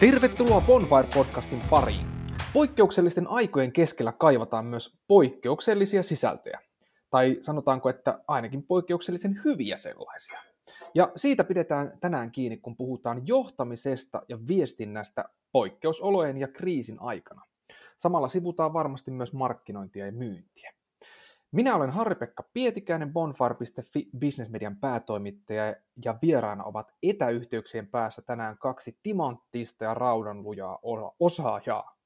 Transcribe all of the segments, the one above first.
Tervetuloa Bonfire-podcastin pariin. Poikkeuksellisten aikojen keskellä kaivataan myös poikkeuksellisia sisältöjä. Tai sanotaanko, että ainakin poikkeuksellisen hyviä sellaisia. Ja siitä pidetään tänään kiinni, kun puhutaan johtamisesta ja viestinnästä poikkeusolojen ja kriisin aikana. Samalla sivutaan varmasti myös markkinointia ja myyntiä. Minä olen Harri-Pekka Pietikäinen, bonfire.fi bisnesmedian päätoimittaja ja vieraana ovat etäyhteyksien päässä tänään kaksi timanttista ja raudanlujaa osaajaa.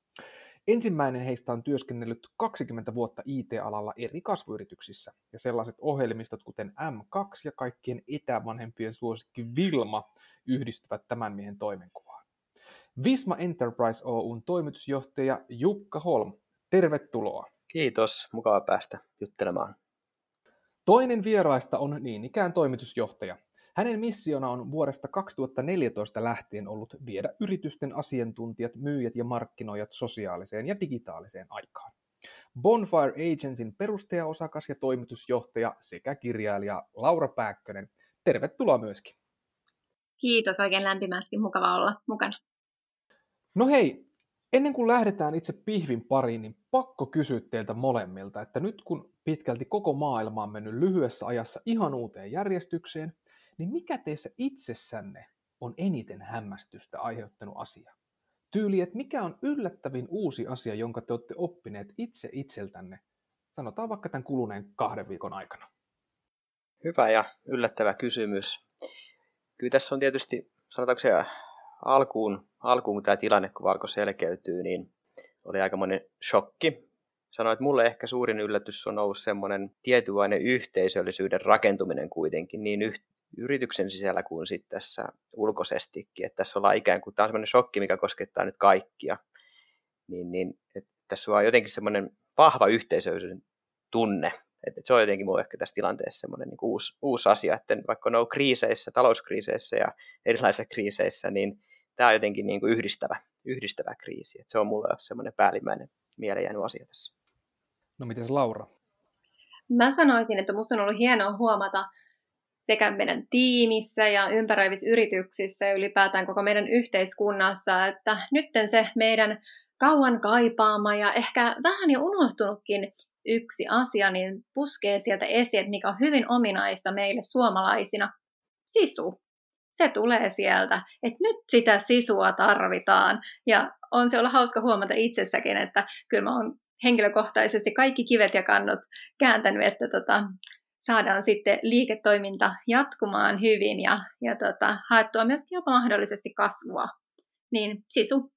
Ensimmäinen heistä on työskennellyt 20 vuotta IT-alalla eri kasvuyrityksissä, ja sellaiset ohjelmistot kuten M2 ja kaikkien etävanhempien suosikki Vilma yhdistyvät tämän miehen toimenkuvaan. Visma Enterprise Oyn toimitusjohtaja Jukka Holm, tervetuloa. Kiitos, mukava päästä juttelemaan. Toinen vieraista on niin ikään toimitusjohtaja. Hänen missiona on vuodesta 2014 lähtien ollut viedä yritysten asiantuntijat, myyjät ja markkinoijat sosiaaliseen ja digitaaliseen aikaan. Bonfire Agencyn perustajaosakas ja toimitusjohtaja sekä kirjailija Laura Pääkkönen. Tervetuloa myöskin. Kiitos oikein lämpimästi, mukava olla mukana. No hei, Ennen kuin lähdetään itse pihvin pariin, niin pakko kysyä teiltä molemmilta, että nyt kun pitkälti koko maailma on mennyt lyhyessä ajassa ihan uuteen järjestykseen, niin mikä teissä itsessänne on eniten hämmästystä aiheuttanut asia? Tyyli, että mikä on yllättävin uusi asia, jonka te olette oppineet itse itseltänne, sanotaan vaikka tämän kuluneen kahden viikon aikana? Hyvä ja yllättävä kysymys. Kyllä tässä on tietysti, sanotaanko se alkuun, alkuun kun tämä tilannekuva alkoi selkeytyy, niin oli aika monen shokki. Sanoin, että mulle ehkä suurin yllätys on ollut semmoinen tietynlainen yhteisöllisyyden rakentuminen kuitenkin niin yh- yrityksen sisällä kuin sitten tässä ulkoisestikin. Että tässä ollaan ikään kuin, tämä on semmoinen shokki, mikä koskettaa nyt kaikkia. Niin, niin että tässä on jotenkin semmoinen vahva yhteisöllisyyden tunne. Että se on jotenkin mulle ehkä tässä tilanteessa semmoinen niin uusi, uusi asia, että vaikka on ollut kriiseissä, talouskriiseissä ja erilaisissa kriiseissä, niin tämä on jotenkin niin kuin yhdistävä, yhdistävä kriisi. Että se on mulle semmoinen päällimmäinen mieleen jäänyt asia tässä. No miten Laura? Mä sanoisin, että minusta on ollut hienoa huomata sekä meidän tiimissä ja ympäröivissä yrityksissä ja ylipäätään koko meidän yhteiskunnassa, että nyt se meidän kauan kaipaama ja ehkä vähän jo unohtunutkin yksi asia, niin puskee sieltä esiin, että mikä on hyvin ominaista meille suomalaisina, sisu se tulee sieltä, että nyt sitä sisua tarvitaan. Ja on se olla hauska huomata itsessäkin, että kyllä mä oon henkilökohtaisesti kaikki kivet ja kannot kääntänyt, että tota, saadaan sitten liiketoiminta jatkumaan hyvin ja, ja tota, haettua myöskin jopa mahdollisesti kasvua. Niin sisu.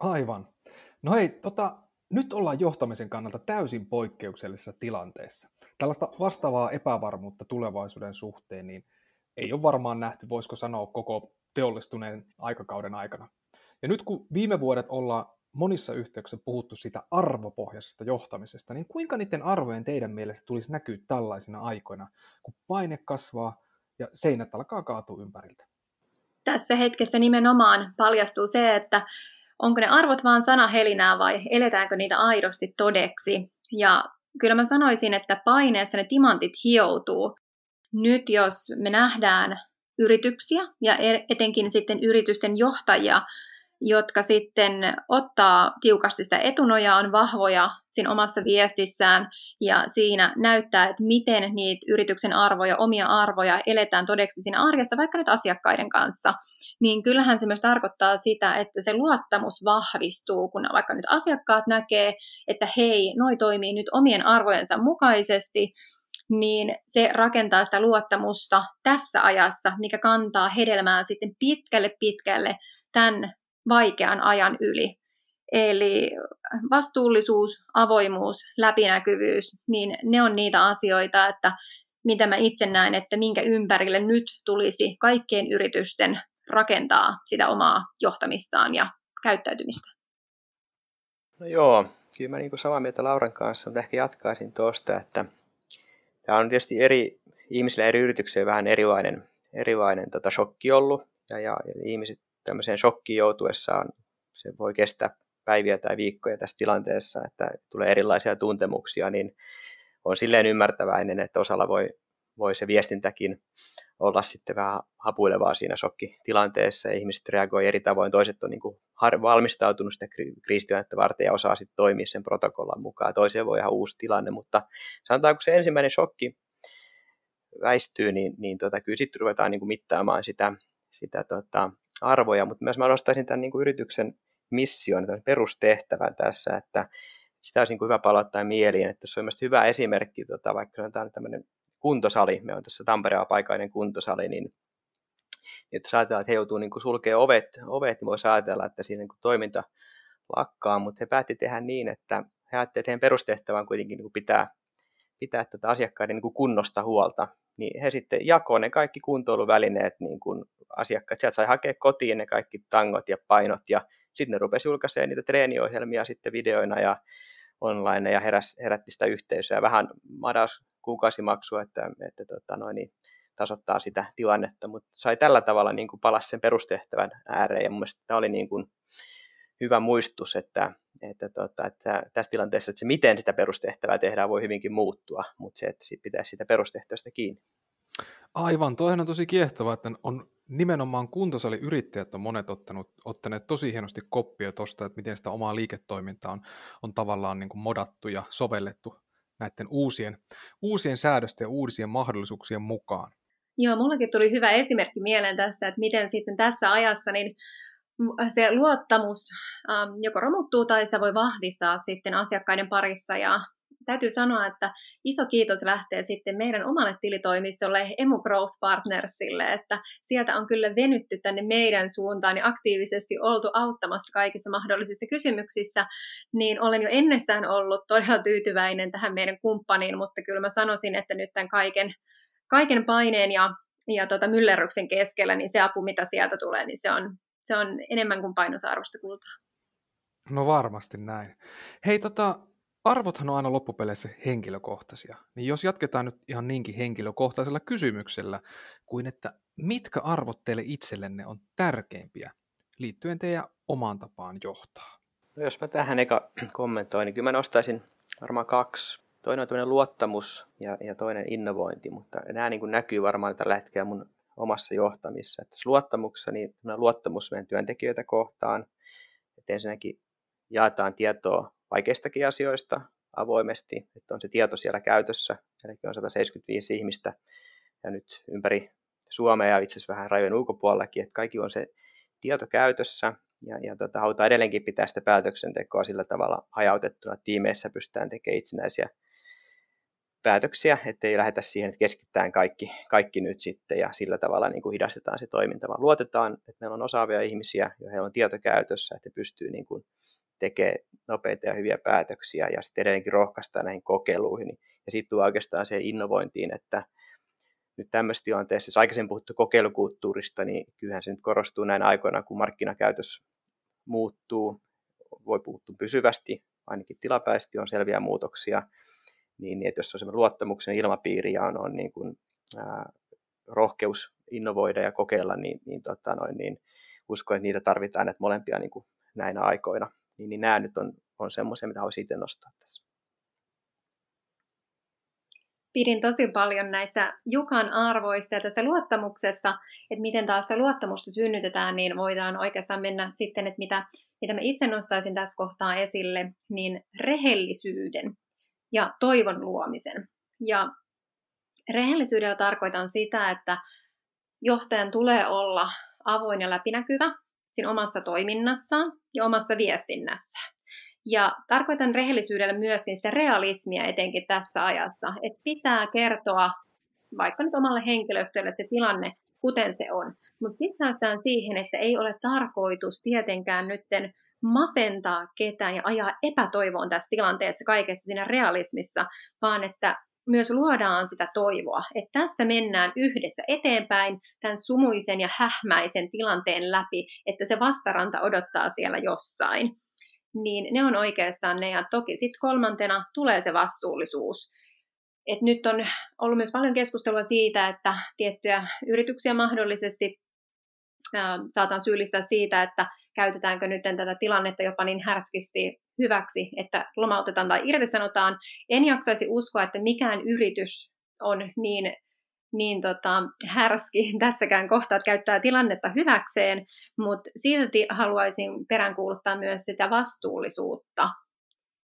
Aivan. No hei, tota, nyt ollaan johtamisen kannalta täysin poikkeuksellisessa tilanteessa. Tällaista vastaavaa epävarmuutta tulevaisuuden suhteen, niin ei ole varmaan nähty, voisiko sanoa, koko teollistuneen aikakauden aikana. Ja nyt kun viime vuodet ollaan monissa yhteyksissä puhuttu siitä arvopohjaisesta johtamisesta, niin kuinka niiden arvojen teidän mielestä tulisi näkyä tällaisina aikoina, kun paine kasvaa ja seinät alkaa kaatua ympäriltä? Tässä hetkessä nimenomaan paljastuu se, että onko ne arvot vaan sanahelinää vai eletäänkö niitä aidosti todeksi. Ja kyllä mä sanoisin, että paineessa ne timantit hioutuu nyt jos me nähdään yrityksiä ja e- etenkin sitten yritysten johtajia, jotka sitten ottaa tiukasti sitä etunojaa, on vahvoja siinä omassa viestissään ja siinä näyttää, että miten niitä yrityksen arvoja, omia arvoja eletään todeksi siinä arjessa, vaikka nyt asiakkaiden kanssa, niin kyllähän se myös tarkoittaa sitä, että se luottamus vahvistuu, kun vaikka nyt asiakkaat näkee, että hei, noi toimii nyt omien arvojensa mukaisesti, niin se rakentaa sitä luottamusta tässä ajassa, mikä kantaa hedelmää sitten pitkälle pitkälle tämän vaikean ajan yli. Eli vastuullisuus, avoimuus, läpinäkyvyys, niin ne on niitä asioita, että mitä mä itse näen, että minkä ympärille nyt tulisi kaikkien yritysten rakentaa sitä omaa johtamistaan ja käyttäytymistä. No joo, kyllä mä niin samaa mieltä Lauran kanssa, mutta ehkä jatkaisin tuosta, että Tämä on tietysti eri ihmisillä eri yrityksillä vähän erilainen, erilainen tota, shokki ollut. Ja, ja, ja ihmiset tämmöiseen shokkiin joutuessaan se voi kestää päiviä tai viikkoja tässä tilanteessa, että tulee erilaisia tuntemuksia, niin on silleen ymmärtäväinen, että osalla voi voi se viestintäkin olla sitten vähän hapuilevaa siinä shokkitilanteessa ja ihmiset reagoi eri tavoin. Toiset on niin kuin valmistautunut sitä kriisitilannetta varten ja osaa sitten toimia sen protokollan mukaan. Toiseen voi ihan uusi tilanne, mutta sanotaan, kun se ensimmäinen shokki väistyy, niin, niin tota, kyllä sitten ruvetaan niin kuin mittaamaan sitä, sitä tota, arvoja, mutta myös mä nostaisin tämän niin kuin yrityksen mission, tämän perustehtävän tässä, että sitä olisi niin kuin hyvä palauttaa mieliin, että se on mielestäni hyvä esimerkki, tota, vaikka sanotaan tämmöinen kuntosali, me on tässä Tampereen paikainen kuntosali, niin, niin että ajatellaan, että he joutuu niin sulkea ovet, ovet, niin voisi ajatella, että siinä niin toiminta lakkaa, mutta he päätti tehdä niin, että he ajattelivat, että perustehtävän kuitenkin niin pitää, pitää tätä asiakkaiden niin kunnosta huolta, niin he sitten jakoivat ne kaikki kuntoiluvälineet niin kuin asiakkaat. Sieltä sai hakea kotiin ne kaikki tangot ja painot ja sitten ne rupesi julkaisemaan niitä treeniohjelmia sitten videoina ja online ja heräs, herätti sitä yhteisöä. Vähän madas kuukausimaksua, että, että tota noin, niin tasoittaa sitä tilannetta, mutta sai tällä tavalla niin kuin palasi sen perustehtävän ääreen ja mun mielestä tämä oli niin kuin hyvä muistutus, että, että, tota, että tässä tilanteessa että se miten sitä perustehtävää tehdään voi hyvinkin muuttua, mutta se, että sit pitää sitä perustehtävästä kiinni. Aivan, toihan on tosi kiehtovaa, että on nimenomaan kuntosaliyrittäjät on monet ottanut, ottaneet tosi hienosti koppia tuosta, että miten sitä omaa liiketoimintaa on, on tavallaan niin kuin modattu ja sovellettu näiden uusien, uusien säädösten ja uusien mahdollisuuksien mukaan. Joo, mullakin tuli hyvä esimerkki mieleen tästä, että miten sitten tässä ajassa niin se luottamus ähm, joko romuttuu tai sitä voi vahvistaa sitten asiakkaiden parissa ja täytyy sanoa, että iso kiitos lähtee sitten meidän omalle tilitoimistolle Emu Growth Partnersille, että sieltä on kyllä venytty tänne meidän suuntaan ja aktiivisesti oltu auttamassa kaikissa mahdollisissa kysymyksissä, niin olen jo ennestään ollut todella tyytyväinen tähän meidän kumppaniin, mutta kyllä mä sanoisin, että nyt tämän kaiken, kaiken paineen ja, ja tota myllerryksen keskellä, niin se apu, mitä sieltä tulee, niin se on, se on enemmän kuin painosarvosta kultaa. No varmasti näin. Hei, tota, arvothan on aina loppupeleissä henkilökohtaisia. Niin jos jatketaan nyt ihan niinkin henkilökohtaisella kysymyksellä, kuin että mitkä arvot teille itsellenne on tärkeimpiä liittyen teidän omaan tapaan johtaa? No jos mä tähän eka kommentoin, niin kyllä mä nostaisin varmaan kaksi. Toinen on tämmöinen luottamus ja, ja toinen innovointi, mutta nämä niin kuin näkyy varmaan tällä hetkellä mun omassa johtamissa. Että luottamuksessa, niin luottamus meidän työntekijöitä kohtaan, että ensinnäkin jaetaan tietoa vaikeistakin asioista avoimesti, että on se tieto siellä käytössä. Eli on 175 ihmistä ja nyt ympäri Suomea ja itse asiassa vähän rajojen ulkopuolellakin, että kaikki on se tieto käytössä ja, ja tota, halutaan edelleenkin pitää sitä päätöksentekoa sillä tavalla hajautettuna, että tiimeissä pystytään tekemään itsenäisiä päätöksiä, ettei lähdetä siihen, että keskittään kaikki, kaikki nyt sitten ja sillä tavalla niin kuin hidastetaan se toiminta, vaan luotetaan, että meillä on osaavia ihmisiä, joilla on tieto käytössä, että he pystyy niin kuin tekee nopeita ja hyviä päätöksiä ja sitten edelleenkin rohkaistaan näihin kokeiluihin. Ja sitten oikeastaan se innovointiin, että nyt tämmöisessä tilanteessa, jos aikaisemmin puhuttu kokeilukulttuurista, niin kyllähän se nyt korostuu näin aikoina, kun markkinakäytös muuttuu, voi puuttua pysyvästi, ainakin tilapäisesti on selviä muutoksia, niin, niin että jos on semmoinen luottamuksen ilmapiiri ja on, on niin kuin, ää, rohkeus innovoida ja kokeilla, niin, niin, tota noin, niin uskon, että niitä tarvitaan että molempia niin kuin näinä aikoina niin, niin nämä nyt on, on semmoisia, mitä haluaisin itse nostaa tässä. Pidin tosi paljon näistä Jukan arvoista ja tästä luottamuksesta, että miten taas sitä luottamusta synnytetään, niin voidaan oikeastaan mennä sitten, että mitä, mitä mä itse nostaisin tässä kohtaa esille, niin rehellisyyden ja toivon luomisen. Ja rehellisyydellä tarkoitan sitä, että johtajan tulee olla avoin ja läpinäkyvä siinä omassa toiminnassaan ja omassa viestinnässään. Ja tarkoitan rehellisyydellä myöskin sitä realismia etenkin tässä ajassa, että pitää kertoa vaikka nyt omalle henkilöstölle se tilanne, kuten se on. Mutta sitten päästään siihen, että ei ole tarkoitus tietenkään nytten masentaa ketään ja ajaa epätoivoon tässä tilanteessa kaikessa siinä realismissa, vaan että myös luodaan sitä toivoa, että tästä mennään yhdessä eteenpäin tämän sumuisen ja hähmäisen tilanteen läpi, että se vastaranta odottaa siellä jossain. Niin ne on oikeastaan ne, ja toki sitten kolmantena tulee se vastuullisuus. Et nyt on ollut myös paljon keskustelua siitä, että tiettyjä yrityksiä mahdollisesti saatan syyllistää siitä, että käytetäänkö nyt tätä tilannetta jopa niin härskisti hyväksi, että lomautetaan tai irtisanotaan. En jaksaisi uskoa, että mikään yritys on niin niin tota, härski tässäkään kohtaa, että käyttää tilannetta hyväkseen, mutta silti haluaisin peräänkuuluttaa myös sitä vastuullisuutta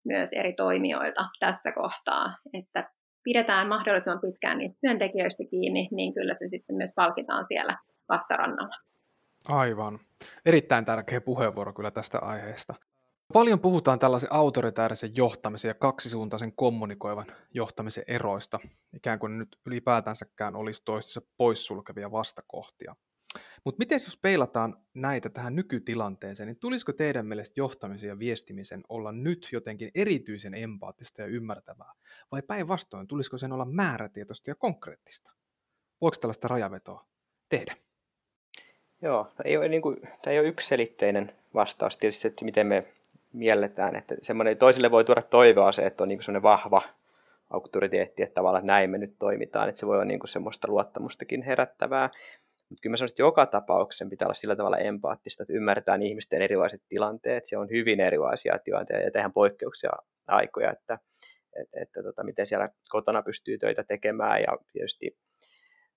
myös eri toimijoilta tässä kohtaa, että pidetään mahdollisimman pitkään niistä työntekijöistä kiinni, niin kyllä se sitten myös palkitaan siellä vastarannalla. Aivan. Erittäin tärkeä puheenvuoro kyllä tästä aiheesta. Paljon puhutaan tällaisen autoritäärisen johtamisen ja kaksisuuntaisen kommunikoivan johtamisen eroista, ikään kuin nyt ylipäätänsäkään olisi toistensa poissulkevia vastakohtia. Mutta miten jos peilataan näitä tähän nykytilanteeseen, niin tulisiko teidän mielestä johtamisen ja viestimisen olla nyt jotenkin erityisen empaattista ja ymmärtävää? Vai päinvastoin, tulisiko sen olla määrätietoista ja konkreettista? Voiko tällaista rajavetoa tehdä? Joo, ei ole, niin kuin, tämä ei ole yksiselitteinen vastaus tietysti, että miten me mielletään. Että semmoinen, toisille voi tuoda toivoa se, että on niin semmoinen vahva auktoriteetti, että tavallaan että näin me nyt toimitaan, että se voi olla niin semmoista luottamustakin herättävää. Mutta kyllä mä sanon, että joka tapauksessa pitää olla sillä tavalla empaattista, että ymmärretään ihmisten erilaiset tilanteet. Se on hyvin erilaisia tilanteita ja tehdään poikkeuksia aikoja, että, että, että tota, miten siellä kotona pystyy töitä tekemään ja tietysti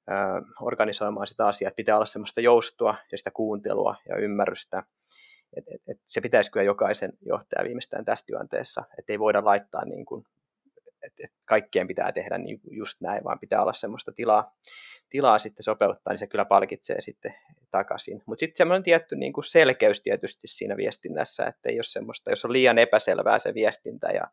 ää, organisoimaan sitä asiaa. Että pitää olla semmoista joustoa ja sitä kuuntelua ja ymmärrystä. Et, et, et se pitäisi kyllä jokaisen johtaja viimeistään tässä tilanteessa, että ei voida laittaa niin kuin, että et kaikkien pitää tehdä niin just näin, vaan pitää olla semmoista tilaa, tilaa sitten sopeuttaa, niin se kyllä palkitsee sitten takaisin. Mutta sitten semmoinen tietty niin kuin selkeys tietysti siinä viestinnässä, että ei ole semmoista, jos on liian epäselvää se viestintä ja,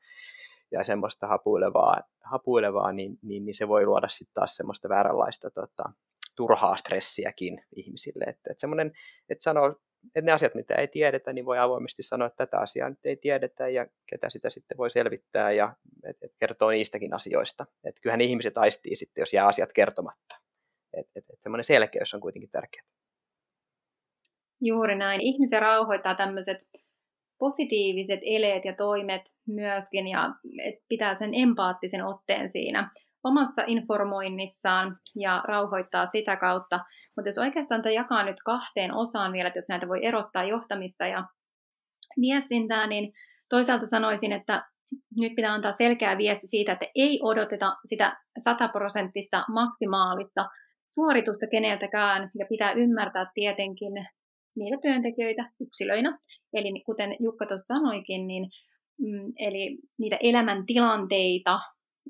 ja semmoista hapuilevaa, hapuilevaa niin, niin, niin, se voi luoda sitten taas semmoista vääränlaista tota, turhaa stressiäkin ihmisille. Että, että semmoinen, että sanoo, että ne asiat, mitä ei tiedetä, niin voi avoimesti sanoa, että tätä asiaa nyt ei tiedetä ja ketä sitä sitten voi selvittää ja et, et kertoo niistäkin asioista. Että kyllähän ihmiset aistii sitten, jos jää asiat kertomatta. Että et, et semmoinen selkeys on kuitenkin tärkeää. Juuri näin. Ihmisiä rauhoittaa tämmöiset positiiviset eleet ja toimet myöskin ja pitää sen empaattisen otteen siinä omassa informoinnissaan ja rauhoittaa sitä kautta. Mutta jos oikeastaan tämä jakaa nyt kahteen osaan vielä, että jos näitä voi erottaa johtamista ja viestintää, niin toisaalta sanoisin, että nyt pitää antaa selkeä viesti siitä, että ei odoteta sitä sataprosenttista maksimaalista suoritusta keneltäkään, ja pitää ymmärtää tietenkin niitä työntekijöitä yksilöinä. Eli kuten Jukka tuossa sanoikin, niin mm, eli niitä elämäntilanteita,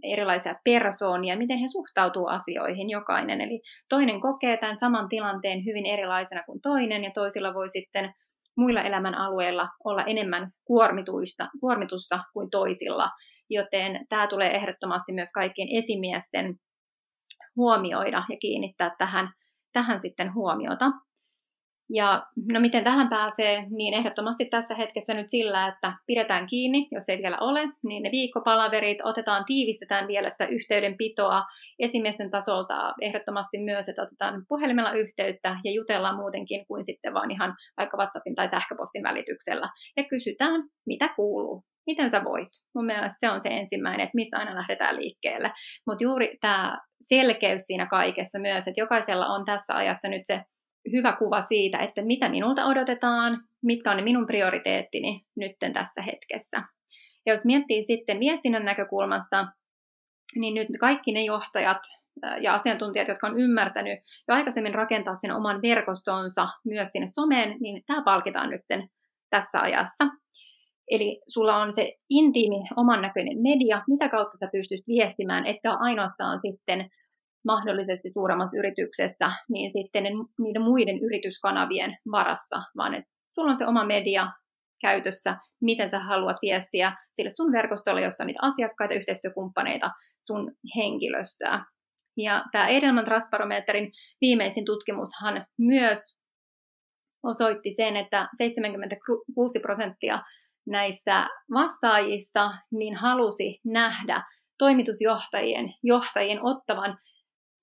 erilaisia persoonia, miten he suhtautuu asioihin jokainen. Eli toinen kokee tämän saman tilanteen hyvin erilaisena kuin toinen, ja toisilla voi sitten muilla elämän alueilla olla enemmän kuormituista, kuormitusta kuin toisilla. Joten tämä tulee ehdottomasti myös kaikkien esimiesten huomioida ja kiinnittää tähän, tähän sitten huomiota. Ja no miten tähän pääsee, niin ehdottomasti tässä hetkessä nyt sillä, että pidetään kiinni, jos ei vielä ole, niin ne viikkopalaverit otetaan, tiivistetään vielä sitä yhteydenpitoa esimiesten tasolta ehdottomasti myös, että otetaan puhelimella yhteyttä ja jutellaan muutenkin kuin sitten vaan ihan vaikka WhatsAppin tai sähköpostin välityksellä ja kysytään, mitä kuuluu, miten sä voit. Mun mielestä se on se ensimmäinen, että mistä aina lähdetään liikkeelle. Mutta juuri tämä selkeys siinä kaikessa myös, että jokaisella on tässä ajassa nyt se hyvä kuva siitä, että mitä minulta odotetaan, mitkä on ne minun prioriteettini nytten tässä hetkessä. Ja jos miettii sitten viestinnän näkökulmasta, niin nyt kaikki ne johtajat ja asiantuntijat, jotka on ymmärtänyt jo aikaisemmin rakentaa sen oman verkostonsa myös sinne someen, niin tämä palkitaan nyt tässä ajassa. Eli sulla on se intiimi, oman näköinen media, mitä kautta sä pystyt viestimään, etkä ainoastaan sitten mahdollisesti suuremmassa yrityksessä, niin sitten niiden muiden yrityskanavien varassa, vaan että sulla on se oma media käytössä, miten sä haluat viestiä sille sun verkostolle, jossa on niitä asiakkaita, yhteistyökumppaneita, sun henkilöstöä. Ja tämä Edelman Trustbarometrin viimeisin tutkimushan myös osoitti sen, että 76 prosenttia näistä vastaajista niin halusi nähdä toimitusjohtajien johtajien ottavan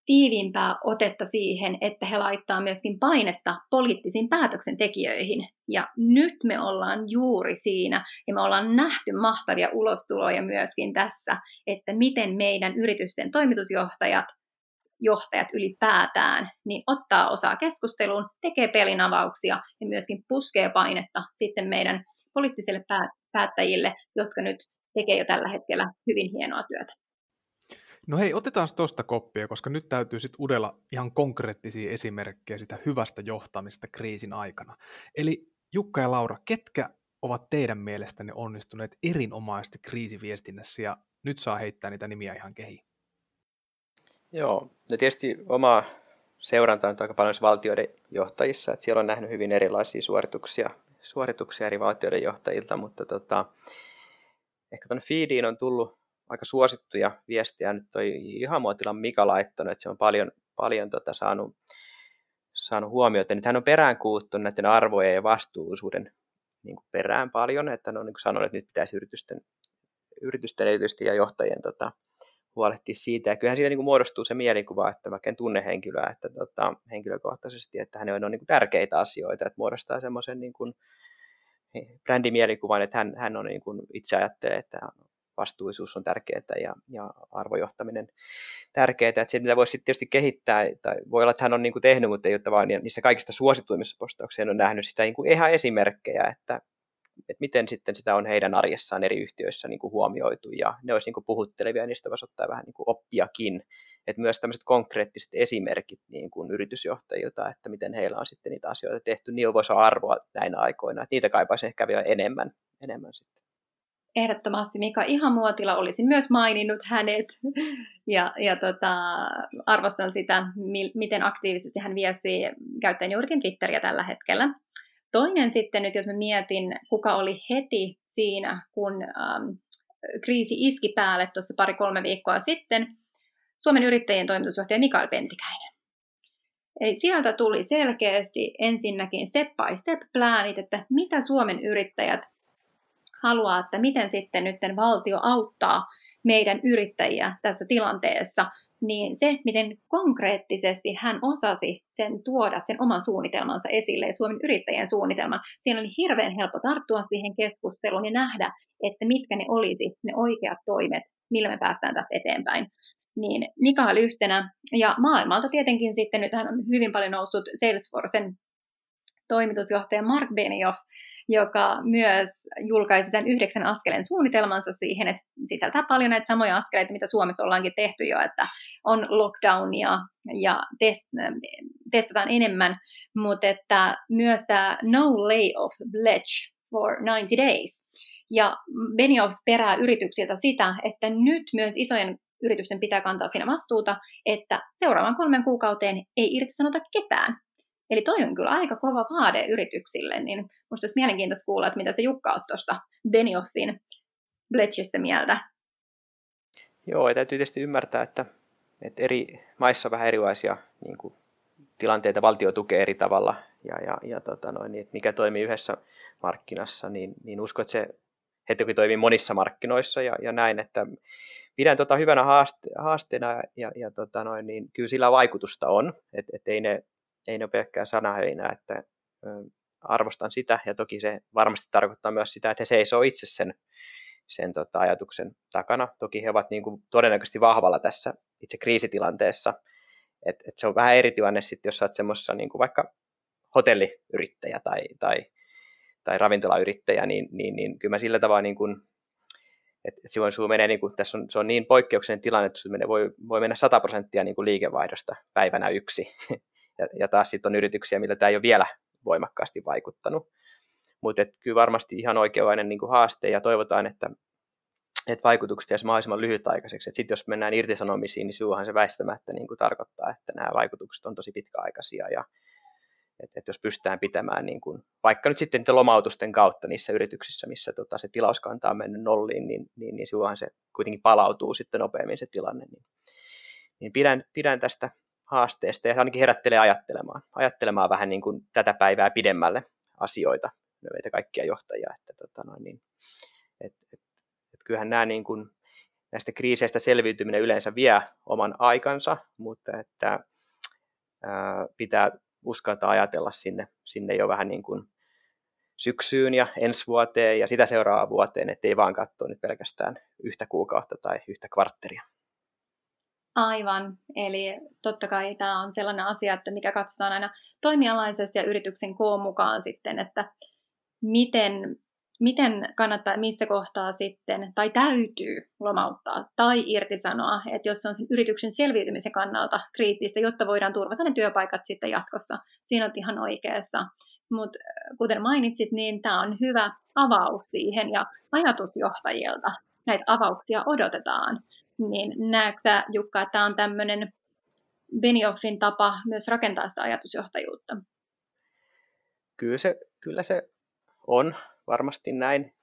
tiiviimpää otetta siihen, että he laittaa myöskin painetta poliittisiin päätöksentekijöihin. Ja nyt me ollaan juuri siinä, ja me ollaan nähty mahtavia ulostuloja myöskin tässä, että miten meidän yritysten toimitusjohtajat, johtajat ylipäätään, niin ottaa osaa keskusteluun, tekee pelinavauksia ja myöskin puskee painetta sitten meidän poliittisille päättäjille, jotka nyt tekee jo tällä hetkellä hyvin hienoa työtä. No hei, otetaan tuosta koppia, koska nyt täytyy sitten udella ihan konkreettisia esimerkkejä sitä hyvästä johtamista kriisin aikana. Eli Jukka ja Laura, ketkä ovat teidän mielestänne onnistuneet erinomaisesti kriisiviestinnässä ja nyt saa heittää niitä nimiä ihan kehiin? Joo, no tietysti oma seuranta on aika paljon valtioiden johtajissa, että siellä on nähnyt hyvin erilaisia suorituksia, suorituksia eri valtioiden johtajilta, mutta tota, ehkä tuonne feediin on tullut aika suosittuja viestejä. Nyt toi ihan muotilan Mika laittanut, että se on paljon, paljon tota saanut, saanut huomiota. Nyt hän on peräänkuuttunut näiden arvojen ja vastuullisuuden niin kuin perään paljon, että hän on niin kuin sanonut, että nyt pitäisi yritysten, yritysten erityisesti ja johtajien tota, huolehtia siitä. Ja kyllähän siitä niin kuin muodostuu se mielikuva, että mä en tunne henkilöä että, tota, henkilökohtaisesti, että hänellä on niin kuin tärkeitä asioita, että muodostaa semmoisen niin kuin, brändimielikuvan, että hän, hän on niin kuin itse ajattelee, että vastuullisuus on tärkeää ja, ja arvojohtaminen tärkeää. Että se, mitä voisi tietysti kehittää, tai voi olla, että hän on niin kuin tehnyt, mutta ei ole vaan niissä kaikista suosituimmissa postauksissa on nähnyt sitä niin kuin ihan esimerkkejä, että, että miten sitten sitä on heidän arjessaan eri yhtiöissä niin kuin huomioitu, ja ne olisi niin kuin puhuttelevia, ja niistä voisi ottaa vähän niin kuin oppiakin, että myös tämmöiset konkreettiset esimerkit niin kuin yritysjohtajilta, että miten heillä on sitten niitä asioita tehty, niillä voisi olla arvoa näinä aikoina, että niitä kaipaisi ehkä vielä enemmän, enemmän sitten ehdottomasti Mika Ihamuotila, olisin myös maininnut hänet. Ja, ja tota, arvostan sitä, miten aktiivisesti hän viestii käyttäen juurikin Twitteriä tällä hetkellä. Toinen sitten nyt, jos mä mietin, kuka oli heti siinä, kun ähm, kriisi iski päälle tuossa pari-kolme viikkoa sitten, Suomen yrittäjien toimitusjohtaja Mikael Pentikäinen. Eli sieltä tuli selkeästi ensinnäkin step by step planit, että mitä Suomen yrittäjät haluaa, että miten sitten nyt valtio auttaa meidän yrittäjiä tässä tilanteessa, niin se, miten konkreettisesti hän osasi sen tuoda sen oman suunnitelmansa esille, Suomen yrittäjien suunnitelman, siinä oli hirveän helppo tarttua siihen keskusteluun ja nähdä, että mitkä ne olisi ne oikeat toimet, millä me päästään tästä eteenpäin. Niin Mika oli yhtenä, ja maailmalta tietenkin sitten nyt hän on hyvin paljon noussut Salesforcen toimitusjohtaja Mark Benioff, joka myös julkaisi tämän yhdeksän askeleen suunnitelmansa siihen, että sisältää paljon näitä samoja askeleita, mitä Suomessa ollaankin tehty jo, että on lockdownia ja test, testataan enemmän, mutta että myös tämä no layoff pledge for 90 days. Ja Benioff perää yrityksiltä sitä, että nyt myös isojen yritysten pitää kantaa siinä vastuuta, että seuraavan kolmen kuukauteen ei irtisanota ketään. Eli toi on kyllä aika kova vaade yrityksille, niin musta olisi mielenkiintoista kuulla, että mitä se Jukka on tuosta Benioffin Bletchistä mieltä. Joo, ja täytyy tietysti ymmärtää, että, että eri maissa on vähän erilaisia niin kuin, tilanteita, valtio tukee eri tavalla, ja, ja, ja tota noin, niin, että mikä toimii yhdessä markkinassa, niin, niin uskon, että se heti toimii monissa markkinoissa, ja, ja näin, että pidän tota hyvänä haaste, haasteena, ja, ja tota noin, niin kyllä sillä vaikutusta on, että et ei ne ei ne ole pelkkää sanaheinää, että arvostan sitä ja toki se varmasti tarkoittaa myös sitä, että he seisoo itse sen, sen tota, ajatuksen takana. Toki he ovat niin kuin, todennäköisesti vahvalla tässä itse kriisitilanteessa, että et se on vähän eri tilanne sitten, jos olet semmoisessa niin kuin vaikka hotelliyrittäjä tai, tai, tai ravintolayrittäjä, niin, niin, niin kyllä mä sillä tavalla niin kuin, että silloin sulla menee, niin kuin, tässä on, se on niin poikkeuksellinen tilanne, että menee, voi, voi mennä 100 prosenttia niin liikevaihdosta päivänä yksi. Ja, ja taas sitten on yrityksiä, millä tämä ei ole vielä voimakkaasti vaikuttanut. Mutta kyllä varmasti ihan oikeanlainen niin haaste ja toivotaan, että, että vaikutukset jäisivät mahdollisimman lyhytaikaiseksi. Sitten jos mennään irtisanomisiin, niin silloinhan se väistämättä niin kuin tarkoittaa, että nämä vaikutukset on tosi pitkäaikaisia ja että, että jos pystytään pitämään niin kuin, vaikka nyt sitten lomautusten kautta niissä yrityksissä, missä tota, se tilauskanta on mennyt nolliin, niin, niin, niin silloinhan se kuitenkin palautuu sitten nopeammin se tilanne. Niin, niin pidän, pidän tästä haasteesta ja se ainakin herättelee ajattelemaan, ajattelemaan vähän niin kuin tätä päivää pidemmälle asioita, meitä kaikkia johtajia, että tota noin, niin, et, et, et kyllähän nämä niin kuin, näistä kriiseistä selviytyminen yleensä vie oman aikansa, mutta että ää, pitää uskaltaa ajatella sinne, sinne jo vähän niin kuin syksyyn ja ensi vuoteen ja sitä seuraavaan vuoteen, ettei vaan katsoa nyt pelkästään yhtä kuukautta tai yhtä kvartteria. Aivan, eli totta kai tämä on sellainen asia, että mikä katsotaan aina toimialaisesti ja yrityksen koon mukaan sitten, että miten miten kannattaa, missä kohtaa sitten, tai täytyy lomauttaa tai irtisanoa, että jos on sen yrityksen selviytymisen kannalta kriittistä, jotta voidaan turvata ne työpaikat sitten jatkossa. Siinä on ihan oikeassa. Mutta kuten mainitsit, niin tämä on hyvä avaus siihen ja ajatusjohtajilta näitä avauksia odotetaan. Niin näetkö sä, Jukka, että tämä on tämmöinen Benioffin tapa myös rakentaa sitä ajatusjohtajuutta? Kyllä se, kyllä se on varmasti näin.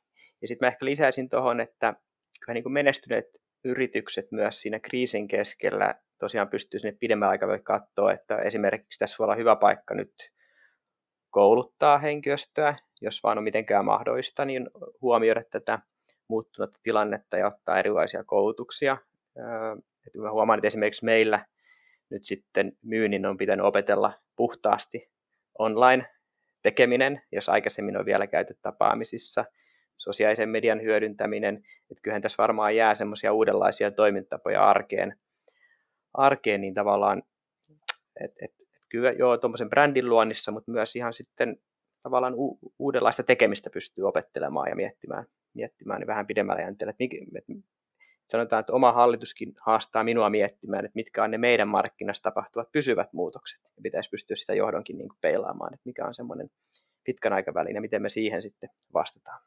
Ja sitten mä ehkä lisäisin tuohon, että kyllä niin menestyneet yritykset myös siinä kriisin keskellä tosiaan pystyy sinne pidemmän aikavälillä katsoa, että esimerkiksi tässä voi olla hyvä paikka nyt kouluttaa henkilöstöä, jos vaan on mitenkään mahdollista, niin huomioida tätä muuttunutta tilannetta ja ottaa erilaisia koulutuksia. Et mä huomaan, että esimerkiksi meillä nyt sitten myynnin on pitänyt opetella puhtaasti online tekeminen, jos aikaisemmin on vielä käyty tapaamisissa, sosiaalisen median hyödyntäminen, että kyllähän tässä varmaan jää semmoisia uudenlaisia toimintatapoja arkeen, arkeen niin tavallaan, että et, et kyllä joo, tuommoisen brändin luonnissa, mutta myös ihan sitten tavallaan u- uudenlaista tekemistä pystyy opettelemaan ja miettimään, miettimään niin vähän pidemmällä jänteellä, sanotaan, että oma hallituskin haastaa minua miettimään, että mitkä on ne meidän markkinassa tapahtuvat pysyvät muutokset. Ja pitäisi pystyä sitä johdonkin niin kuin peilaamaan, että mikä on semmoinen pitkän aikavälin ja miten me siihen sitten vastataan.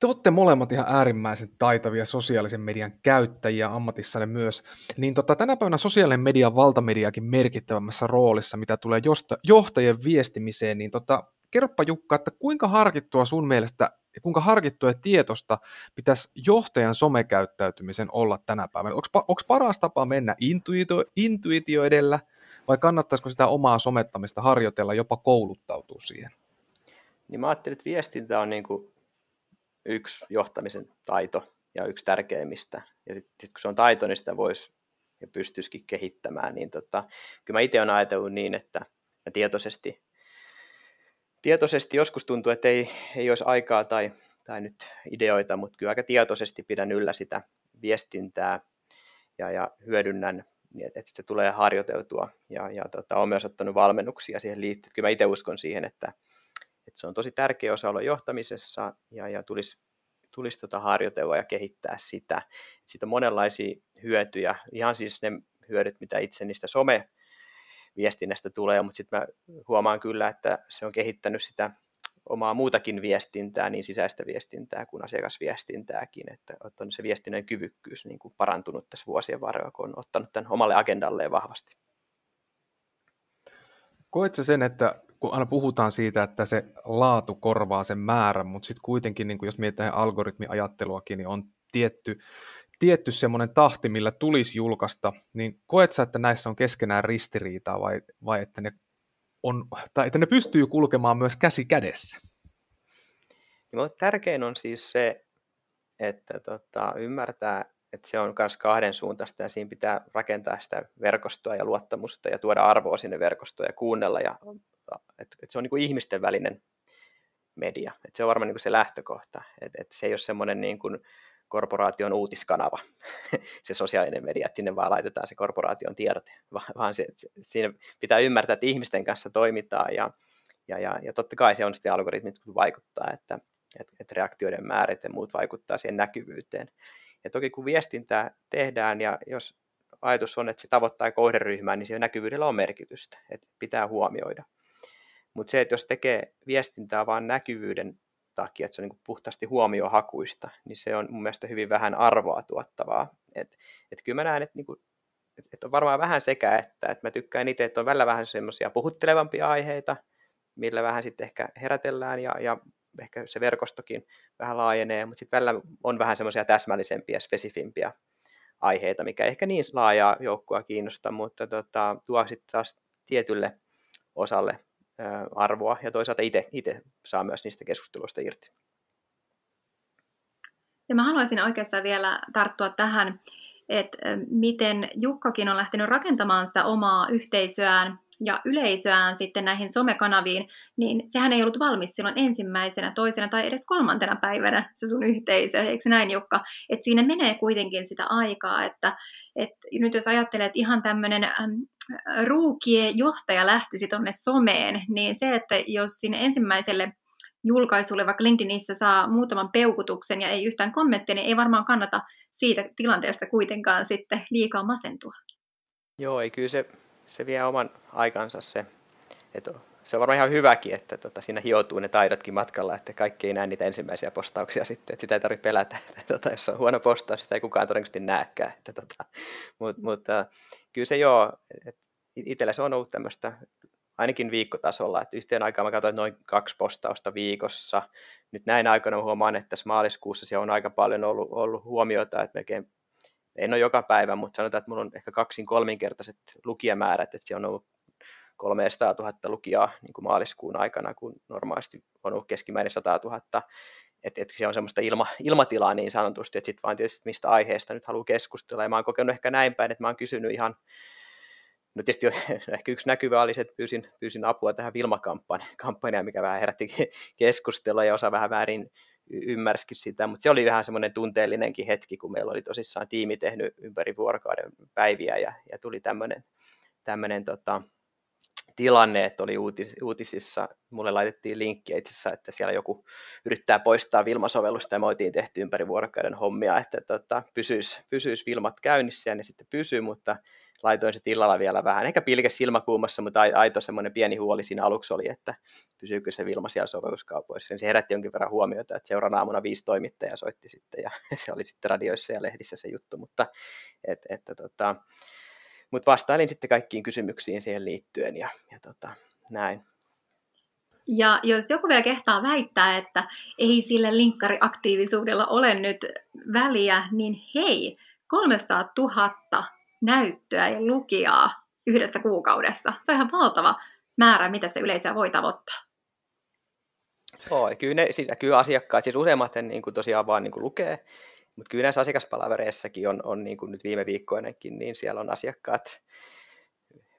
Te olette molemmat ihan äärimmäisen taitavia sosiaalisen median käyttäjiä ammatissanne myös. Niin tota, tänä päivänä sosiaalinen media on valtamediakin merkittävämmässä roolissa, mitä tulee johtajien viestimiseen. Niin tota, kerropa Jukka, että kuinka harkittua sun mielestä kuinka harkittua ja tietosta pitäisi johtajan somekäyttäytymisen olla tänä päivänä? Onko paras tapa mennä intuitio, intuitio edellä vai kannattaisiko sitä omaa somettamista harjoitella, jopa kouluttautua siihen? Niin mä ajattelin, että viestintä on niin kuin yksi johtamisen taito ja yksi tärkeimmistä. Ja sitten sit kun se on taito, niin sitä voisi ja pystyisikin kehittämään. Niin tota, kyllä mä itse olen ajatellut niin, että mä tietoisesti tietoisesti joskus tuntuu, että ei, ei olisi aikaa tai, tai nyt ideoita, mutta kyllä aika tietoisesti pidän yllä sitä viestintää ja, ja hyödynnän, niin että, se tulee harjoiteltua. Ja, ja tota, olen myös ottanut valmennuksia siihen liittyen. Kyllä mä itse uskon siihen, että, että se on tosi tärkeä osa olla johtamisessa ja, ja tulisi, tulisi tota harjoitella ja kehittää sitä. Siitä on monenlaisia hyötyjä, ihan siis ne hyödyt, mitä itse niistä some viestinnästä tulee, mutta sitten mä huomaan kyllä, että se on kehittänyt sitä omaa muutakin viestintää, niin sisäistä viestintää kuin asiakasviestintääkin, että on se viestinnän kyvykkyys niin kuin parantunut tässä vuosien varrella, kun on ottanut tämän omalle agendalleen vahvasti. Koetko sen, että kun aina puhutaan siitä, että se laatu korvaa sen määrän, mutta sitten kuitenkin, niin kuin jos mietitään algoritmiajatteluakin, niin on tietty tietty semmoinen tahti, millä tulisi julkaista, niin koet sä, että näissä on keskenään ristiriitaa vai, vai että, ne on, tai että ne pystyy kulkemaan myös käsi kädessä? Niin, tärkein on siis se, että tota, ymmärtää, että se on myös kahden suuntaista ja siinä pitää rakentaa sitä verkostoa ja luottamusta ja tuoda arvoa sinne verkostoon ja kuunnella. Ja, että, että se on niin ihmisten välinen media. Että se on varmaan niin se lähtökohta. Että, että se ei ole semmoinen niin korporaation uutiskanava, se sosiaalinen media, että sinne vaan laitetaan se korporaation tiedote, vaan se, siinä pitää ymmärtää, että ihmisten kanssa toimitaan ja, ja, ja, ja totta kai se on sitten algoritmit vaikuttaa, että, että, että reaktioiden määrät ja muut vaikuttaa siihen näkyvyyteen. Ja toki kun viestintää tehdään ja jos ajatus on, että se tavoittaa kohderyhmää, niin siihen näkyvyydellä on merkitystä, että pitää huomioida. Mutta se, että jos tekee viestintää vain näkyvyyden takia, että se on niin puhtaasti huomiohakuista, niin se on mun mielestä hyvin vähän arvoa tuottavaa. Et, et kyllä mä näen, että niin et, et on varmaan vähän sekä, että, että mä tykkään itse, että on välillä vähän semmoisia puhuttelevampia aiheita, millä vähän sitten ehkä herätellään ja, ja ehkä se verkostokin vähän laajenee, mutta sitten välillä on vähän semmoisia täsmällisempiä, spesifimpiä aiheita, mikä ehkä niin laajaa joukkoa kiinnosta, mutta tota, tuo sitten taas tietylle osalle arvoa ja toisaalta itse saa myös niistä keskusteluista irti. Ja mä haluaisin oikeastaan vielä tarttua tähän, että miten Jukkakin on lähtenyt rakentamaan sitä omaa yhteisöään ja yleisöään sitten näihin somekanaviin, niin sehän ei ollut valmis silloin ensimmäisenä, toisena tai edes kolmantena päivänä se sun yhteisö, eikö näin Jukka? Että siinä menee kuitenkin sitä aikaa, että, että nyt jos ajattelet ihan tämmöinen ruukien johtaja lähtisi tuonne someen, niin se, että jos sinne ensimmäiselle julkaisulle vaikka LinkedInissä saa muutaman peukutuksen ja ei yhtään kommentteja, niin ei varmaan kannata siitä tilanteesta kuitenkaan sitten liikaa masentua. Joo, ei kyllä se, se vie oman aikansa se, että se on varmaan ihan hyväkin, että tota, siinä hioutuu ne taidotkin matkalla, että kaikki ei näe niitä ensimmäisiä postauksia sitten, että sitä ei tarvitse pelätä, että tota, jos on huono postaus, sitä ei kukaan todennäköisesti näekään. Että, tota, mutta, mutta kyllä se joo, itsellä se on ollut tämmöistä ainakin viikkotasolla, että yhteen aikaan mä katsoin noin kaksi postausta viikossa. Nyt näin aikana huomaan, että tässä maaliskuussa siellä on aika paljon ollut, ollut huomiota, että melkein en ole joka päivä, mutta sanotaan, että mulla on ehkä kaksin kolminkertaiset lukijamäärät, että siellä on ollut 300 000 lukijaa niin kuin maaliskuun aikana, kun normaalisti on ollut keskimäärin 100 000. Että et se on semmoista ilma, ilmatilaa niin sanotusti, että sitten vaan tietysti mistä aiheesta nyt haluaa keskustella. Ja mä oon kokenut ehkä näin päin, että mä oon kysynyt ihan No tietysti ehkä yksi näkyvä oli se, että pyysin, pyysin apua tähän Vilma-kampanjaan, mikä vähän herätti keskustelua ja osa vähän väärin ymmärsikin sitä, mutta se oli vähän semmoinen tunteellinenkin hetki, kun meillä oli tosissaan tiimi tehnyt ympäri vuorokauden päiviä ja, ja tuli tämmöinen, tämmöinen tota, tilanne, että oli uutis, uutisissa, mulle laitettiin linkkiä itse asiassa, että siellä joku yrittää poistaa Vilma-sovellusta ja me oltiin tehty ympäri vuorokauden hommia, että tota, pysyisi, pysyisi Vilmat käynnissä ja ne sitten pysyy, mutta laitoin sitten illalla vielä vähän, ehkä pilke silmäkuumassa, mutta aito semmoinen pieni huoli siinä aluksi oli, että pysyykö se Vilma siellä sovelluskaupoissa. Se herätti jonkin verran huomiota, että seuraavana aamuna viisi toimittajaa soitti sitten ja se oli sitten radioissa ja lehdissä se juttu, mutta, et, että, tota, mutta vastailin sitten kaikkiin kysymyksiin siihen liittyen ja, ja tota, näin. Ja jos joku vielä kehtaa väittää, että ei sille linkkariaktiivisuudella ole nyt väliä, niin hei, 300 000 näyttöä ja lukijaa yhdessä kuukaudessa. Se on ihan valtava määrä, mitä se yleisöä voi tavoittaa. Joo, kyllä, ne, siis, kyllä asiakkaat, siis useimmat niin kuin tosiaan vaan niin kuin lukee, mutta kyllä näissä asiakaspalavereissakin on, on niin kuin nyt viime viikkoinakin, niin siellä on asiakkaat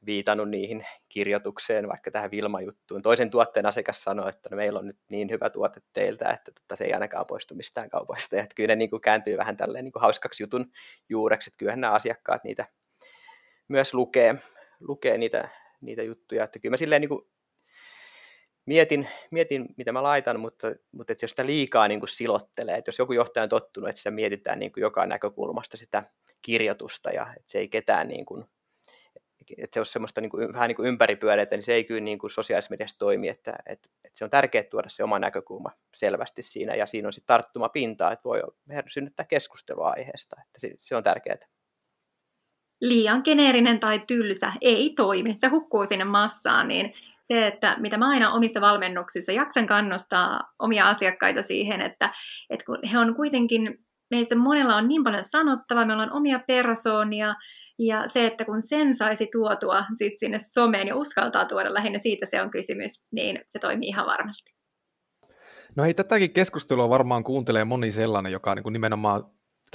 viitannut niihin kirjoitukseen, vaikka tähän Vilma-juttuun. Toisen tuotteen asiakas sanoi, että no, meillä on nyt niin hyvä tuote teiltä, että tota, se ei ainakaan poistu mistään kaupasta. Ja kyllä ne niin kuin kääntyy vähän tälleen niin kuin hauskaksi jutun juureksi, että kyllähän nämä asiakkaat niitä myös lukee, lukee niitä, niitä juttuja. Että kyllä mä silleen niin kuin mietin, mietin, mitä mä laitan, mutta, mutta että jos sitä liikaa niin kuin silottelee, että jos joku johtaja on tottunut, että sitä mietitään niin kuin joka näkökulmasta sitä kirjoitusta ja että se ei ketään niin kuin että se olisi semmoista niin kuin, vähän niin kuin ympäripyöreitä, niin se ei kyllä niin kuin sosiaalisessa mediassa toimi, että, että, että se on tärkeää tuoda se oma näkökulma selvästi siinä, ja siinä on sitten tarttumapintaa, että voi synnyttää keskustelua aiheesta, että se, se on tärkeää. Liian geneerinen tai tylsä ei toimi, se hukkuu sinne massaan, niin se, että mitä mä aina omissa valmennuksissa jaksan kannustaa omia asiakkaita siihen, että, että kun he on kuitenkin, meistä monella on niin paljon sanottavaa, meillä on omia persoonia, ja se, että kun sen saisi tuotua sit sinne someen ja uskaltaa tuoda lähinnä siitä se on kysymys, niin se toimii ihan varmasti. No ei tätäkin keskustelua varmaan kuuntelee moni sellainen, joka niin kuin nimenomaan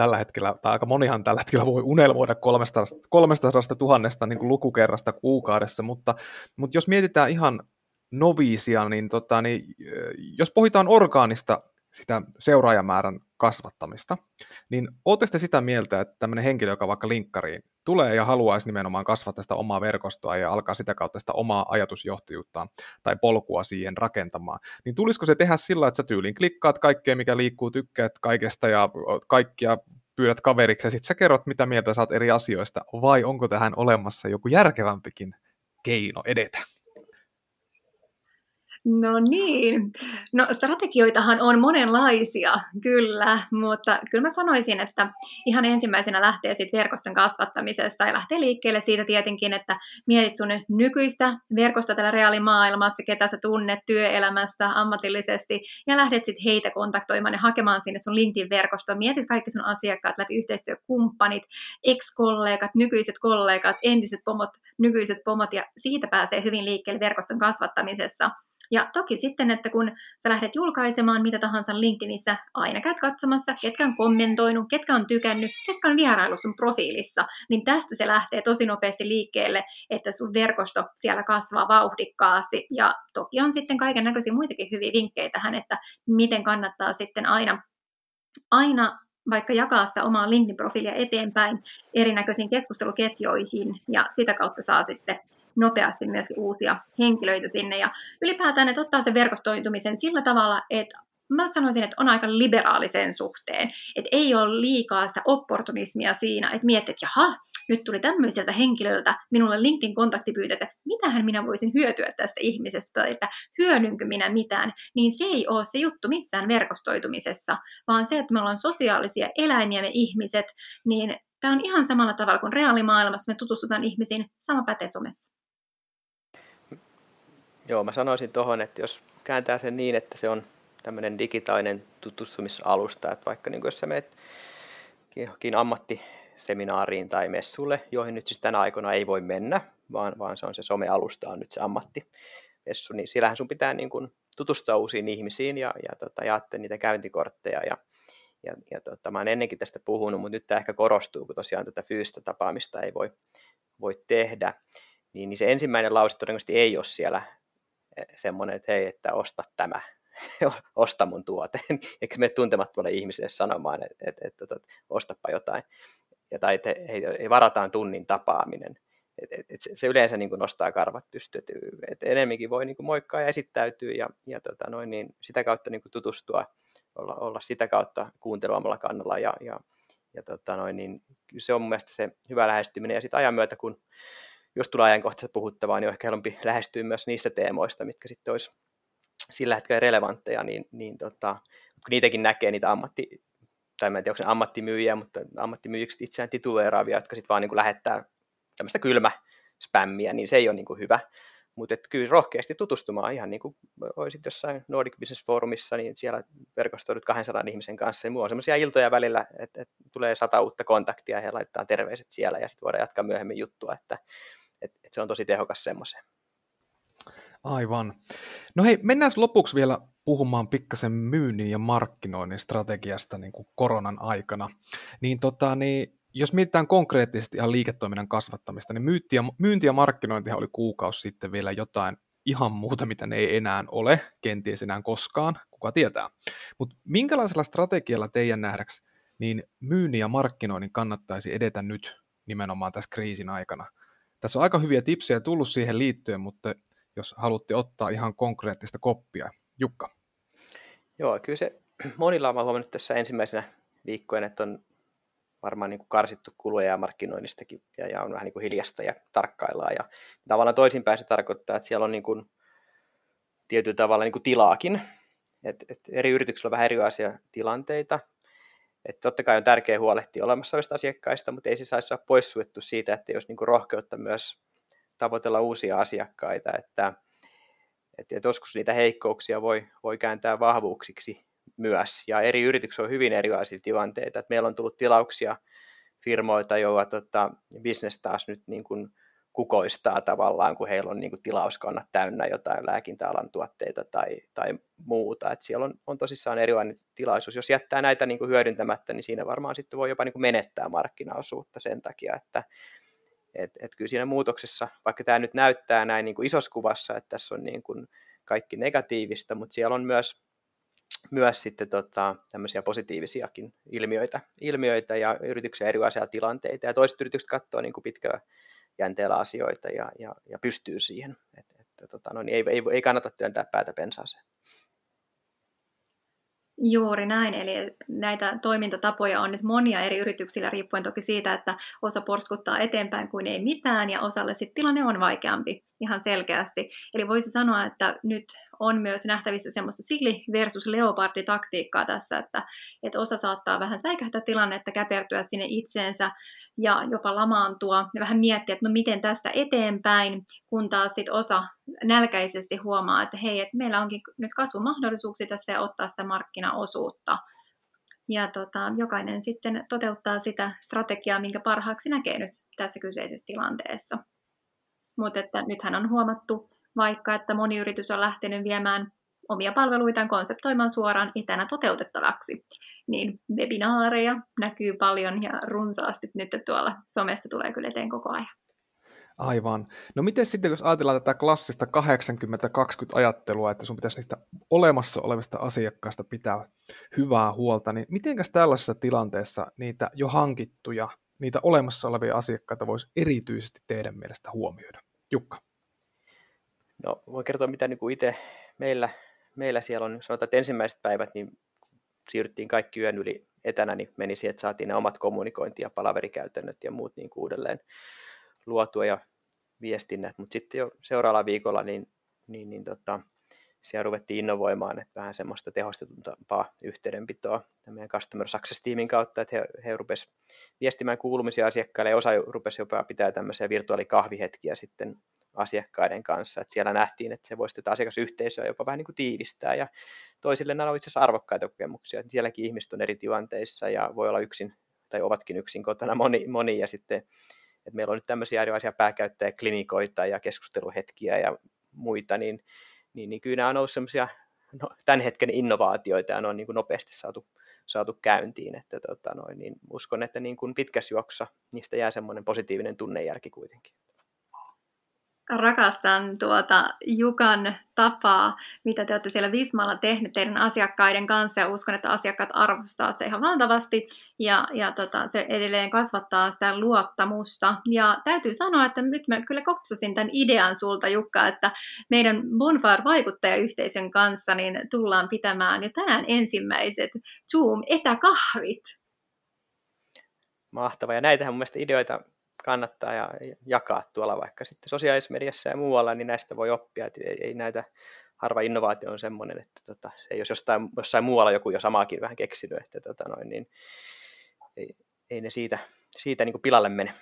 tällä hetkellä, tai aika monihan tällä hetkellä voi unelmoida 300, 300 000 niin kuin lukukerrasta kuukaudessa, mutta, mutta jos mietitään ihan noviisia, niin, tota, niin jos pohditaan orgaanista sitä seuraajamäärän kasvattamista, niin ootte sitä mieltä, että tämmöinen henkilö, joka vaikka linkkariin tulee ja haluaisi nimenomaan kasvattaa sitä omaa verkostoa ja alkaa sitä kautta sitä omaa ajatusjohtajuutta tai polkua siihen rakentamaan, niin tulisiko se tehdä sillä, että sä tyyliin klikkaat kaikkea, mikä liikkuu, tykkäät kaikesta ja kaikkia pyydät kaveriksi ja sitten sä kerrot, mitä mieltä saat eri asioista, vai onko tähän olemassa joku järkevämpikin keino edetä? No niin, no strategioitahan on monenlaisia, kyllä, mutta kyllä mä sanoisin, että ihan ensimmäisenä lähtee siitä verkoston kasvattamisesta ja lähtee liikkeelle siitä tietenkin, että mietit sun nykyistä verkosta tällä reaalimaailmassa, ketä sä tunnet työelämästä ammatillisesti ja lähdet sitten heitä kontaktoimaan ja hakemaan sinne sun LinkedIn-verkostoon. Mietit kaikki sun asiakkaat läpi yhteistyökumppanit, ex-kollegat, nykyiset kollegat, entiset pomot, nykyiset pomot ja siitä pääsee hyvin liikkeelle verkoston kasvattamisessa. Ja toki sitten, että kun sä lähdet julkaisemaan mitä tahansa LinkedInissä, aina käyt katsomassa, ketkä on kommentoinut, ketkä on tykännyt, ketkä on vierailu sun profiilissa, niin tästä se lähtee tosi nopeasti liikkeelle, että sun verkosto siellä kasvaa vauhdikkaasti. Ja toki on sitten kaiken näköisiä muitakin hyviä vinkkejä tähän, että miten kannattaa sitten aina, aina vaikka jakaa sitä omaa LinkedIn-profiilia eteenpäin erinäköisiin keskusteluketjoihin ja sitä kautta saa sitten nopeasti myöskin uusia henkilöitä sinne ja ylipäätään, että ottaa sen verkostoitumisen sillä tavalla, että mä sanoisin, että on aika liberaalisen suhteen. Että ei ole liikaa sitä opportunismia siinä, että mietit, että jaha, nyt tuli tämmöiseltä henkilöltä minulle LinkedIn kontaktipyyntö, että mitähän minä voisin hyötyä tästä ihmisestä, tai että hyödynkö minä mitään, niin se ei ole se juttu missään verkostoitumisessa, vaan se, että me ollaan sosiaalisia eläimiä me ihmiset, niin tämä on ihan samalla tavalla kuin reaalimaailmassa me tutustutaan ihmisiin, sama pätee somessa. Joo, mä sanoisin tuohon, että jos kääntää sen niin, että se on tämmöinen digitaalinen tutustumisalusta, että vaikka niin jos sä menet johonkin ammattiseminaariin tai messulle, joihin nyt siis tänä aikana ei voi mennä, vaan, vaan se on se somealusta on nyt se ammattimessu, niin siellähän sun pitää niin kuin tutustua uusiin ihmisiin ja, ja tota, jaatte niitä käyntikortteja ja, ja, ja tota, mä olen ennenkin tästä puhunut, mutta nyt tämä ehkä korostuu, kun tosiaan tätä fyysistä tapaamista ei voi, voi tehdä, niin, niin se ensimmäinen lause todennäköisesti ei ole siellä semmoinen, että hei, että osta tämä, osta mun tuote, eikä me tuntemattomalle ihmiselle sanomaan, että, että, että, että ostapa jotain, ja, tai että hei, hei, varataan tunnin tapaaminen. Et, et, et se yleensä niin kuin nostaa karvat pystyyn, et enemmänkin voi niin kuin moikkaa ja esittäytyä ja, ja tota noin, niin sitä kautta niin kuin tutustua, olla, olla sitä kautta kuunteluamalla kannalla ja, ja, ja tota noin, niin se on mun mielestä se hyvä lähestyminen. Ja sitten ajan myötä, kun jos tulee ajankohtaisesti puhuttavaa, niin on ehkä helpompi lähestyä myös niistä teemoista, mitkä sitten olisi sillä hetkellä relevantteja, niin, niin tota, kun niitäkin näkee niitä ammatti, tai mä en tiedä, onko ne ammattimyyjiä, mutta ammattimyyjiksi itseään tituleeraavia, jotka sitten vaan niin lähettää tämmöistä kylmä spämmiä, niin se ei ole niin hyvä. Mutta kyllä rohkeasti tutustumaan ihan niin kuin olisit jossain Nordic Business Forumissa, niin siellä verkostoidut 200 ihmisen kanssa. Ja mulla on semmoisia iltoja välillä, että, että tulee sata uutta kontaktia ja he laittaa terveiset siellä ja sitten voidaan jatkaa myöhemmin juttua, että, että, että se on tosi tehokas semmoiseen. Aivan. No hei, mennään lopuksi vielä puhumaan pikkasen myynnin ja markkinoinnin strategiasta niin kuin koronan aikana. Niin, tota, niin jos mietitään konkreettisesti ihan liiketoiminnan kasvattamista, niin myynti ja, myynti ja markkinointihan oli kuukausi sitten vielä jotain ihan muuta, mitä ne ei enää ole, kenties enää koskaan, kuka tietää. Mutta minkälaisella strategialla teidän nähdäksi niin myynnin ja markkinoinnin kannattaisi edetä nyt nimenomaan tässä kriisin aikana? Tässä on aika hyviä tipsejä tullut siihen liittyen, mutta jos haluatte ottaa ihan konkreettista koppia. Jukka. Joo, kyllä se monilla on huomannut tässä ensimmäisenä viikkoina, että on varmaan niin kuin karsittu kuluja ja markkinoinnistakin ja, ja on vähän niin kuin hiljasta ja tarkkaillaan. Ja tavallaan toisinpäin se tarkoittaa, että siellä on niin kuin tietyllä tavalla niin kuin tilaakin. Et, et eri yrityksillä on vähän erilaisia tilanteita. Et totta kai on tärkeää huolehtia olemassa olevista asiakkaista, mutta ei se saisi olla poissuettu siitä, että jos niin kuin rohkeutta myös tavoitella uusia asiakkaita, että, että, että joskus niitä heikkouksia voi, voi kääntää vahvuuksiksi myös, ja eri yrityksissä on hyvin erilaisia tilanteita, että meillä on tullut tilauksia firmoita, joilla tota, business taas nyt niin kuin kukoistaa tavallaan, kun heillä on niin kuin tilauskannat täynnä jotain lääkintäalan tuotteita tai, tai muuta. Et siellä on, on tosissaan erilainen tilaisuus. Jos jättää näitä niin kuin hyödyntämättä, niin siinä varmaan sitten voi jopa niin kuin menettää markkinaosuutta sen takia, että et, et kyllä siinä muutoksessa, vaikka tämä nyt näyttää näin niin kuin isossa kuvassa, että tässä on niin kuin kaikki negatiivista, mutta siellä on myös, myös sitten tota, tämmöisiä positiivisiakin ilmiöitä, ilmiöitä ja yrityksiä erilaisia tilanteita. Ja toiset yritykset katsoo niin kuin pitkällä jänteellä asioita ja, ja, ja pystyy siihen. Et, et, tota, no, niin ei, ei, ei kannata työntää päätä pensaaseen. Juuri näin, eli näitä toimintatapoja on nyt monia eri yrityksillä, riippuen toki siitä, että osa porskuttaa eteenpäin kuin ei mitään, ja osalle sitten tilanne on vaikeampi ihan selkeästi. Eli voisi sanoa, että nyt on myös nähtävissä semmoista silli versus leopardi taktiikkaa tässä, että, että osa saattaa vähän säikähtää tilannetta, käpertyä sinne itseensä ja jopa lamaantua ja vähän miettiä, että no miten tästä eteenpäin, kun taas sit osa nälkäisesti huomaa, että hei, että meillä onkin nyt kasvumahdollisuuksia tässä ja ottaa sitä markkinaosuutta. Ja tota, jokainen sitten toteuttaa sitä strategiaa, minkä parhaaksi näkee nyt tässä kyseisessä tilanteessa. Mutta että nythän on huomattu vaikka että moni yritys on lähtenyt viemään omia palveluitaan konseptoimaan suoraan etänä toteutettavaksi. Niin webinaareja näkyy paljon ja runsaasti nyt tuolla somessa tulee kyllä eteen koko ajan. Aivan. No miten sitten, jos ajatellaan tätä klassista 80-20 ajattelua, että sun pitäisi niistä olemassa olevista asiakkaista pitää hyvää huolta, niin mitenkäs tällaisessa tilanteessa niitä jo hankittuja, niitä olemassa olevia asiakkaita voisi erityisesti teidän mielestä huomioida? Jukka. No, voin kertoa, mitä niin kuin itse meillä, meillä siellä on. Sanotaan, että ensimmäiset päivät niin siirryttiin kaikki yön yli etänä, niin meni siihen, että saatiin ne omat kommunikointi- ja palaverikäytännöt ja muut niin kuin uudelleen luotua ja viestinnät, mutta sitten jo seuraavalla viikolla niin, niin, niin tota, siellä ruvettiin innovoimaan, että vähän semmoista tehostetumpaa yhteydenpitoa meidän Customer Success-tiimin kautta, että he, he rupesivat viestimään kuulumisia asiakkaille ja osa rupesi jopa pitää tämmöisiä virtuaalikahvihetkiä sitten asiakkaiden kanssa, että siellä nähtiin, että se voisi tätä asiakasyhteisöä jopa vähän niin kuin tiivistää ja toisille nämä ovat itse asiassa arvokkaita kokemuksia, sielläkin ihmiset on eri tilanteissa ja voi olla yksin tai ovatkin yksin kotona moni, moni ja sitten että meillä on nyt tämmöisiä erilaisia pääkäyttäjäklinikoita ja keskusteluhetkiä ja muita, niin, niin, niin kyllä nämä on ollut semmoisia no, tämän hetken innovaatioita ja ne on niin kuin nopeasti saatu, saatu käyntiin. Että, tota, noin, niin uskon, että niin kuin pitkässä juoksussa niistä jää semmoinen positiivinen tunnejälki kuitenkin rakastan tuota Jukan tapaa, mitä te olette siellä Vismalla tehneet teidän asiakkaiden kanssa ja uskon, että asiakkaat arvostaa sitä ihan valtavasti ja, ja tota, se edelleen kasvattaa sitä luottamusta. Ja täytyy sanoa, että nyt mä kyllä kopsasin tämän idean sulta Jukka, että meidän Bonfire-vaikuttajayhteisön kanssa niin tullaan pitämään jo tänään ensimmäiset Zoom-etäkahvit. Mahtavaa, ja näitähän mun mielestä ideoita kannattaa ja jakaa tuolla vaikka sitten sosiaalisessa mediassa ja muualla, niin näistä voi oppia, että ei, ei näitä harva innovaatio on semmoinen, että tota, se ei jos jostain, jossain muualla joku jo samaakin vähän keksinyt, että tota noin, niin ei, ei ne siitä, siitä niin kuin pilalle mene.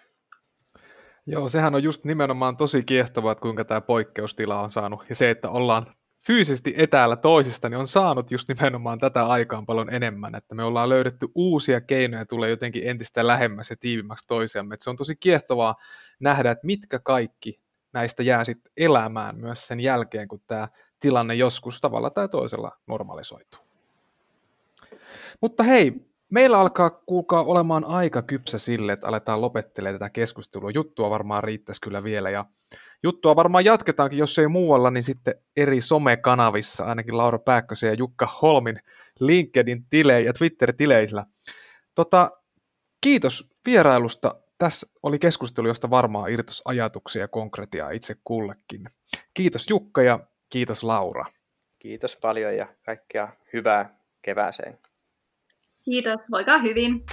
Joo, sehän on just nimenomaan tosi kiehtovaa, että kuinka tämä poikkeustila on saanut, ja se, että ollaan fyysisesti etäällä toisista, niin on saanut just nimenomaan tätä aikaan paljon enemmän, että me ollaan löydetty uusia keinoja tulee jotenkin entistä lähemmäs ja tiivimmäksi toisiamme. Että se on tosi kiehtovaa nähdä, että mitkä kaikki näistä jää sitten elämään myös sen jälkeen, kun tämä tilanne joskus tavalla tai toisella normalisoituu. Mutta hei, meillä alkaa kuulkaa olemaan aika kypsä sille, että aletaan lopettelemaan tätä keskustelua. Juttua varmaan riittäisi kyllä vielä ja juttua varmaan jatketaankin, jos ei muualla, niin sitten eri somekanavissa, ainakin Laura Pääkkösen ja Jukka Holmin LinkedIn-tilejä ja Twitter-tileillä. Tota, kiitos vierailusta. Tässä oli keskustelu, josta varmaan irtos ajatuksia ja konkretiaa itse kullekin. Kiitos Jukka ja kiitos Laura. Kiitos paljon ja kaikkea hyvää kevääseen. Kiitos, voikaa hyvin.